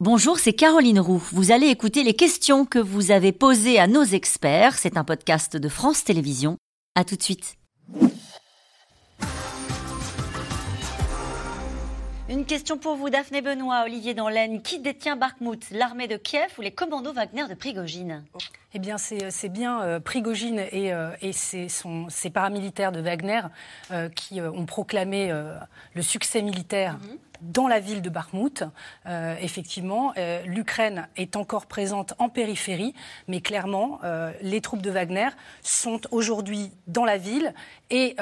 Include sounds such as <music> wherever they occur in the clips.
Bonjour, c'est Caroline Roux. Vous allez écouter les questions que vous avez posées à nos experts. C'est un podcast de France Télévisions. À tout de suite. Une question pour vous, Daphné Benoît, Olivier Danlaine. Qui détient Bakhmut L'armée de Kiev ou les commandos Wagner de Prigogine? Eh bien, c'est bien euh, Prigogine et, euh, et ses, son- ses paramilitaires de Wagner euh, qui euh, ont proclamé euh, le succès militaire dans la ville de Bakhmut. Euh, effectivement, euh, l'Ukraine est encore présente en périphérie, mais clairement, euh, les troupes de Wagner sont aujourd'hui dans la ville et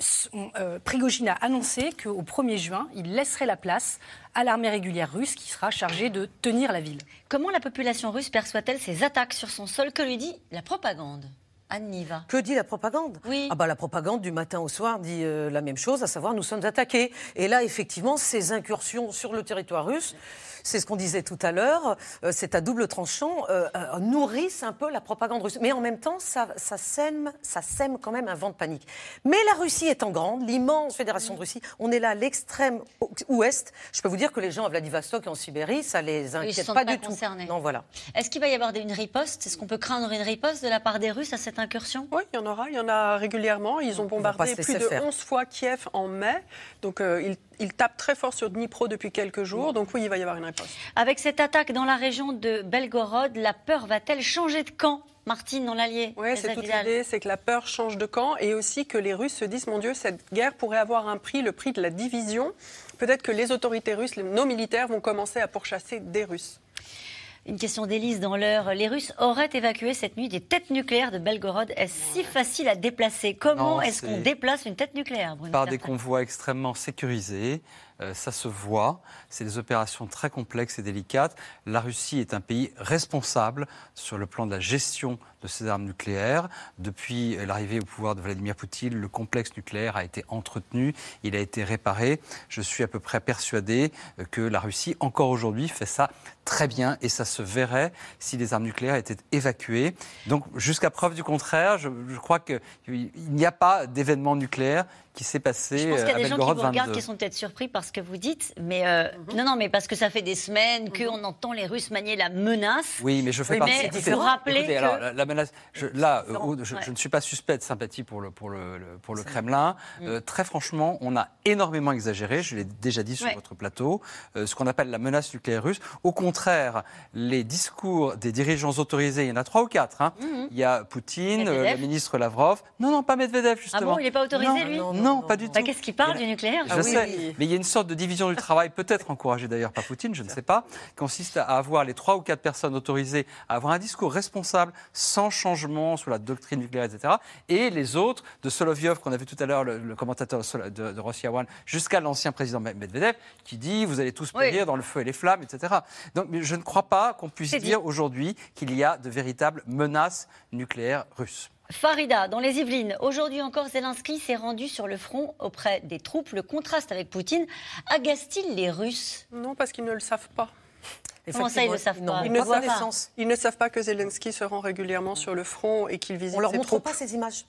sont- Prigogine a annoncé qu'au 1er juin, il laisserait la place à l'armée régulière russe qui sera chargée de tenir la ville. Comment la population russe perçoit-elle ces attaques sur son sol? Que lui dit la propagande? Anne Niva. Que dit la propagande? Oui. Ah bah, La propagande du matin au soir dit euh, la même chose, à savoir nous sommes attaqués. Et là, effectivement, ces incursions sur le territoire russe, c'est ce qu'on disait tout à l'heure, euh, c'est à double tranchant, euh, euh, nourrissent un peu la propagande russe. Mais en même temps, ça, ça, sème, ça sème quand même un vent de panique. Mais la Russie étant grande, l'immense fédération de Russie, on est là à l'extrême ouest. Je peux vous dire que les gens à Vladivostok et en Sibérie, ça les inquiète sentent pas, pas du tout. concernés. Non, voilà. Est-ce qu'il va y avoir une riposte? Est-ce qu'on peut craindre une riposte de la part des Russes à cette incursion? Oui, il y en aura, il y en a régulièrement. Ils ont bombardé plus de faire. 11 fois Kiev en mai. Donc euh, ils, ils tapent très fort sur Dnipro depuis quelques jours. Donc oui, il va y avoir une réponse. Avec cette attaque dans la région de Belgorod, la peur va-t-elle changer de camp? Martine, dans l'Allier Oui, c'est toute l'idée, c'est que la peur change de camp et aussi que les Russes se disent, mon Dieu, cette guerre pourrait avoir un prix, le prix de la division. Peut-être que les autorités russes, nos militaires vont commencer à pourchasser des Russes. Une question d'Élise dans l'heure. Les Russes auraient évacué cette nuit des têtes nucléaires de Belgorod. Est-ce si facile à déplacer? Comment est-ce qu'on déplace une tête nucléaire Bruno par des convois extrêmement sécurisés. Euh, ça se voit. C'est des opérations très complexes et délicates. La Russie est un pays responsable sur le plan de la gestion de ses armes nucléaires. Depuis l'arrivée au pouvoir de Vladimir Poutine, le complexe nucléaire a été entretenu, il a été réparé. Je suis à peu près persuadé euh, que la Russie, encore aujourd'hui, fait ça très bien et ça se verrait si les armes nucléaires étaient évacuées. Donc, jusqu'à preuve du contraire, je, je crois qu'il n'y a pas d'événement nucléaire qui s'est passé Je pense qu'il y a euh, à des gens qui vous regardent 22. qui sont peut-être surpris par ce que vous dites, mais euh, Mhm. non, non, mais parce que ça fait des semaines qu'on entend les Russes manier la menace. Oui, mais je fais Oui, partie. mais écoutez, faut rappeler écoutez, que- alors, la, la menace. je- là, euh, je, Ouais. je ne suis pas suspect de sympathie pour le pour le, pour le Kremlin. Euh, très franchement, on a énormément exagéré. Je l'ai déjà dit sur Ouais. votre plateau. euh, ce qu'on appelle la menace nucléaire russe. Au contraire, les discours des dirigeants autorisés, il y en a trois ou quatre. hein. Il y a Poutine, euh, le ministre Lavrov. Non, non, pas Medvedev Ah justement. bon, il n'est pas autorisé, Non, lui Non, Non, pas non, du non. tout. Bah, Qu'est-ce qu'il parle du nucléaire Je Ah oui, sais, oui. mais il y a une sorte de division du travail, peut-être encouragée d'ailleurs par Poutine, je ne sais pas, consiste à avoir les trois ou quatre personnes autorisées à avoir un discours responsable, sans changement sur la doctrine nucléaire, etc. Et les autres, de Solovyov, qu'on a vu tout à l'heure, le, le commentateur de, de, Russia One, jusqu'à l'ancien président Medvedev, qui dit vous allez tous Oui. périr dans le feu et les flammes, etc. Donc je ne crois pas qu'on puisse dire aujourd'hui qu'il y a de véritables menaces nucléaires russes. Farida, dans les Yvelines, aujourd'hui encore, Zelensky s'est rendu sur le front auprès des troupes. Le contraste avec Poutine agace-t-il les Russes Non, parce qu'ils ne le savent pas. Comment ça, ils le savent Non, pas Ils ne savent pas. connaissance. Ils ne savent pas que Zelensky se rend régulièrement sur le front et qu'il visite On leur montre troupes. pas ces images.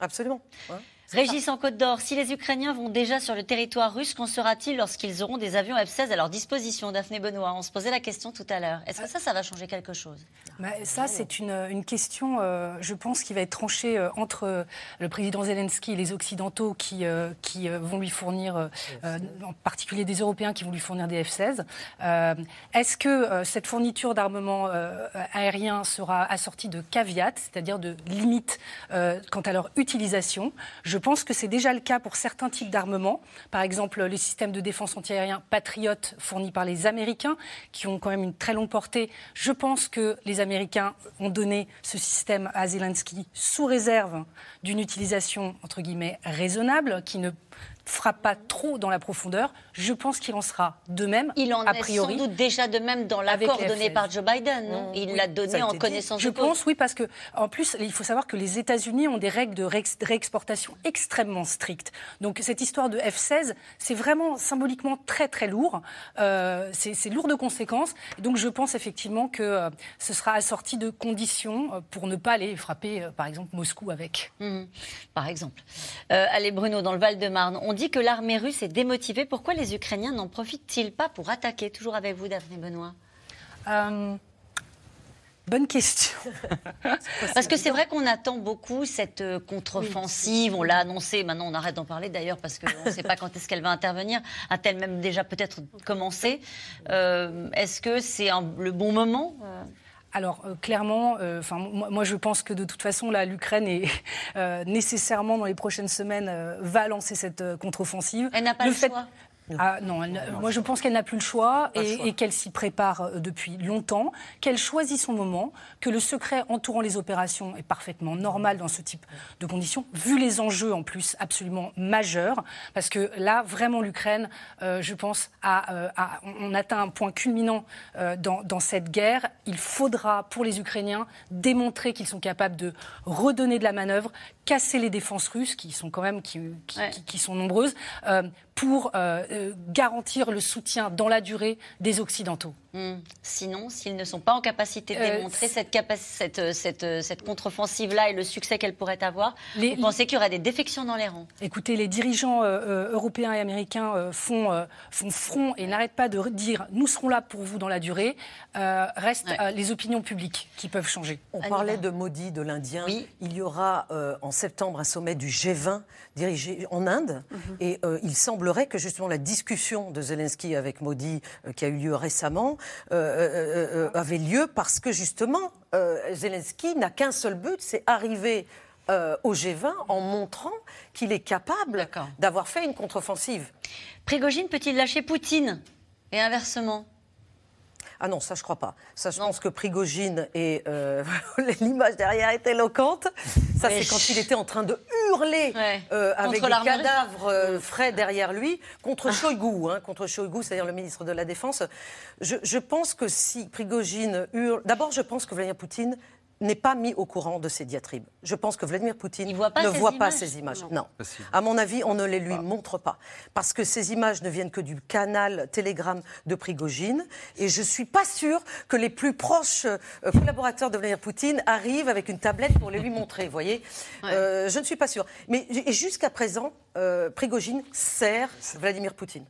Absolument. Ouais. Régis en Côte d'Or, si les Ukrainiens vont déjà sur le territoire russe, qu'en sera-t-il lorsqu'ils auront des avions F-16 à leur disposition Daphné Benoît, on se posait la question tout à l'heure. Est-ce que ça, ça va changer quelque chose? Bah, ça, c'est une, une question, euh, je pense, qui va être tranchée euh, entre euh, le président Zelensky et les Occidentaux qui, euh, qui vont lui fournir, en particulier des Européens qui vont lui fournir des F-16. Euh, Est-ce que cette fourniture d'armement aérien sera assortie de caveats, c'est-à-dire de limites quant à leur utilisation? Je pense que c'est déjà le cas pour certains types d'armements, par exemple les systèmes de défense antiaérien Patriot fournis par les Américains, qui ont quand même une très longue portée. Je pense que les Américains ont donné ce système à Zelensky sous réserve d'une utilisation, entre guillemets, raisonnable, qui ne frappe pas trop dans la profondeur. Je pense qu'il en sera de même, Il en a est priori. sans doute déjà de même dans l'accord donné F-16. par Joe Biden. non Il oui, l'a donné en dit. connaissance Je de cause. pense, oui, parce que en plus, il faut savoir que les États-Unis ont des règles de réex- réexportation extrêmement strictes. Donc cette histoire de F-16, c'est vraiment symboliquement très très lourd. Euh, c'est lourd de conséquences. Donc je pense effectivement que euh, ce sera assorti de conditions euh, pour ne pas aller frapper, par exemple, Moscou avec. Mhm. Par exemple. Allez, Bruno, dans le Val-de-Marne, on dit que l'armée russe est démotivée. Pourquoi les Ukrainiens n'en profitent-ils pas pour attaquer? Toujours avec vous, Daphné Benoît. Bonne question. <laughs> Parce que c'est vrai qu'on attend beaucoup cette euh, contre-offensive. On l'a annoncé, maintenant on arrête d'en parler d'ailleurs parce qu'on ne sait pas quand est-ce qu'elle va intervenir. A-t-elle même déjà peut-être commencé? Euh, Est-ce que c'est le bon moment? Euh alors clairement, enfin moi, je pense que de toute façon là l'Ukraine est <laughs> nécessairement dans les prochaines semaines va lancer cette contre-offensive. Elle n'a pas le, choix. Ah, non, moi je pense qu'elle n'a plus le choix et, qu'elle s'y prépare euh, depuis longtemps, qu'elle choisit son moment, que le secret entourant les opérations est parfaitement normal dans ce type de conditions, vu les enjeux en plus absolument majeurs, parce que là vraiment l'Ukraine, euh, je pense, a, euh, on atteint un point culminant dans, dans, cette guerre. Il faudra pour les Ukrainiens démontrer qu'ils sont capables de redonner de la manœuvre, casser les défenses russes qui sont quand même qui, qui, sont nombreuses pour euh, euh, garantir le soutien dans la durée des Occidentaux. Hmm. Sinon, s'ils ne sont pas en capacité de euh, démontrer cette, cette, cette, cette contre-offensive-là et le succès qu'elle pourrait avoir, vous pensez qu'il y aurait des défections dans les rangs? Écoutez, les dirigeants européens et américains font, font front et n'arrêtent pas de dire nous serons là pour vous dans la durée. restent les opinions publiques qui peuvent changer. On parlait de Modi, de l'Indien. Oui. Il y aura en septembre un sommet du G20 dirigé en Inde mhm. et il semble semblerait que justement la discussion de Zelensky avec Modi, euh, qui a eu lieu récemment, euh, euh, avait lieu parce que justement, Zelensky n'a qu'un seul but, c'est arriver au G20 en montrant qu'il est capable d'avoir fait une contre-offensive. Prigogine peut-il lâcher Poutine? Et inversement? Ah non, ça je crois pas. Ça je pense que Prigogine et euh, <laughs> l'image derrière est éloquente. Ça c'est quand il était en train de euh, avec des cadavres euh, frais derrière lui contre Shoigu, hein, contre Shoigu, c'est-à-dire le ministre de la Défense. Je, je pense que si Prigogine hurle, d'abord je pense que Vladimir Poutine n'est pas mis au courant de ces diatribes. Je pense que Vladimir Poutine ne voit pas ces images. Non. À mon avis, on ne les lui montre pas. Parce que ces images ne viennent que du canal Telegram de Prigogine. Et je ne suis pas sûre que les plus proches euh, collaborateurs de Vladimir Poutine arrivent avec une tablette pour les lui montrer. Vous voyez euh, Je ne suis pas sûre. Mais jusqu'à présent, euh, Prigogine sert Vladimir Poutine.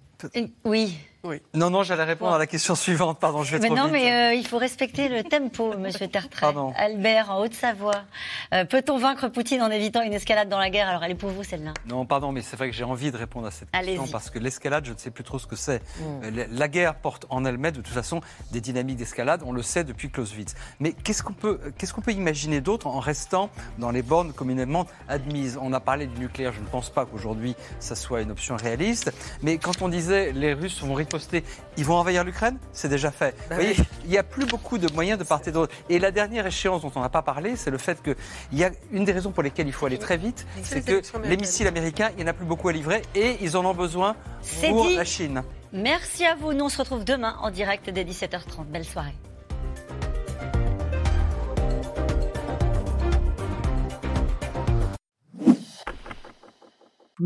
Oui. Non, non, j'allais répondre à la question suivante. Pardon, je vais mais trop non, mais euh, il faut respecter le tempo, <laughs> Monsieur Tertrais. Albert, en Haute-Savoie. Euh, peut-on vaincre Poutine en évitant une escalade dans la guerre? Alors, elle est pour vous, celle-là. Non, pardon, mais c'est vrai que j'ai envie de répondre à cette question parce que l'escalade, je ne sais plus trop ce que c'est. Mm. Euh, la guerre porte en elle-même, de toute façon, des dynamiques d'escalade. On le sait depuis Clausewitz. Mais qu'est-ce qu'on peut, qu'est-ce qu'on peut imaginer d'autre en restant dans les bornes communément admises? On a parlé du nucléaire. Je ne pense pas qu'aujourd'hui ça soit une option réaliste. Mais quand on disait les Russes vont riposter, ils vont envahir l'Ukraine, c'est déjà fait. Bah Vous voyez, il n'y a plus beaucoup de moyens de part et d'autre. Et la dernière échéance dont on n'a pas parlé, c'est le fait que il y a une des raisons pour lesquelles il faut aller très vite, c'est que les missiles américains, il n'y en a plus beaucoup à livrer et ils en ont besoin pour la Chine. Merci à vous. Nous, on se retrouve demain en direct dès 17h30. Belle soirée.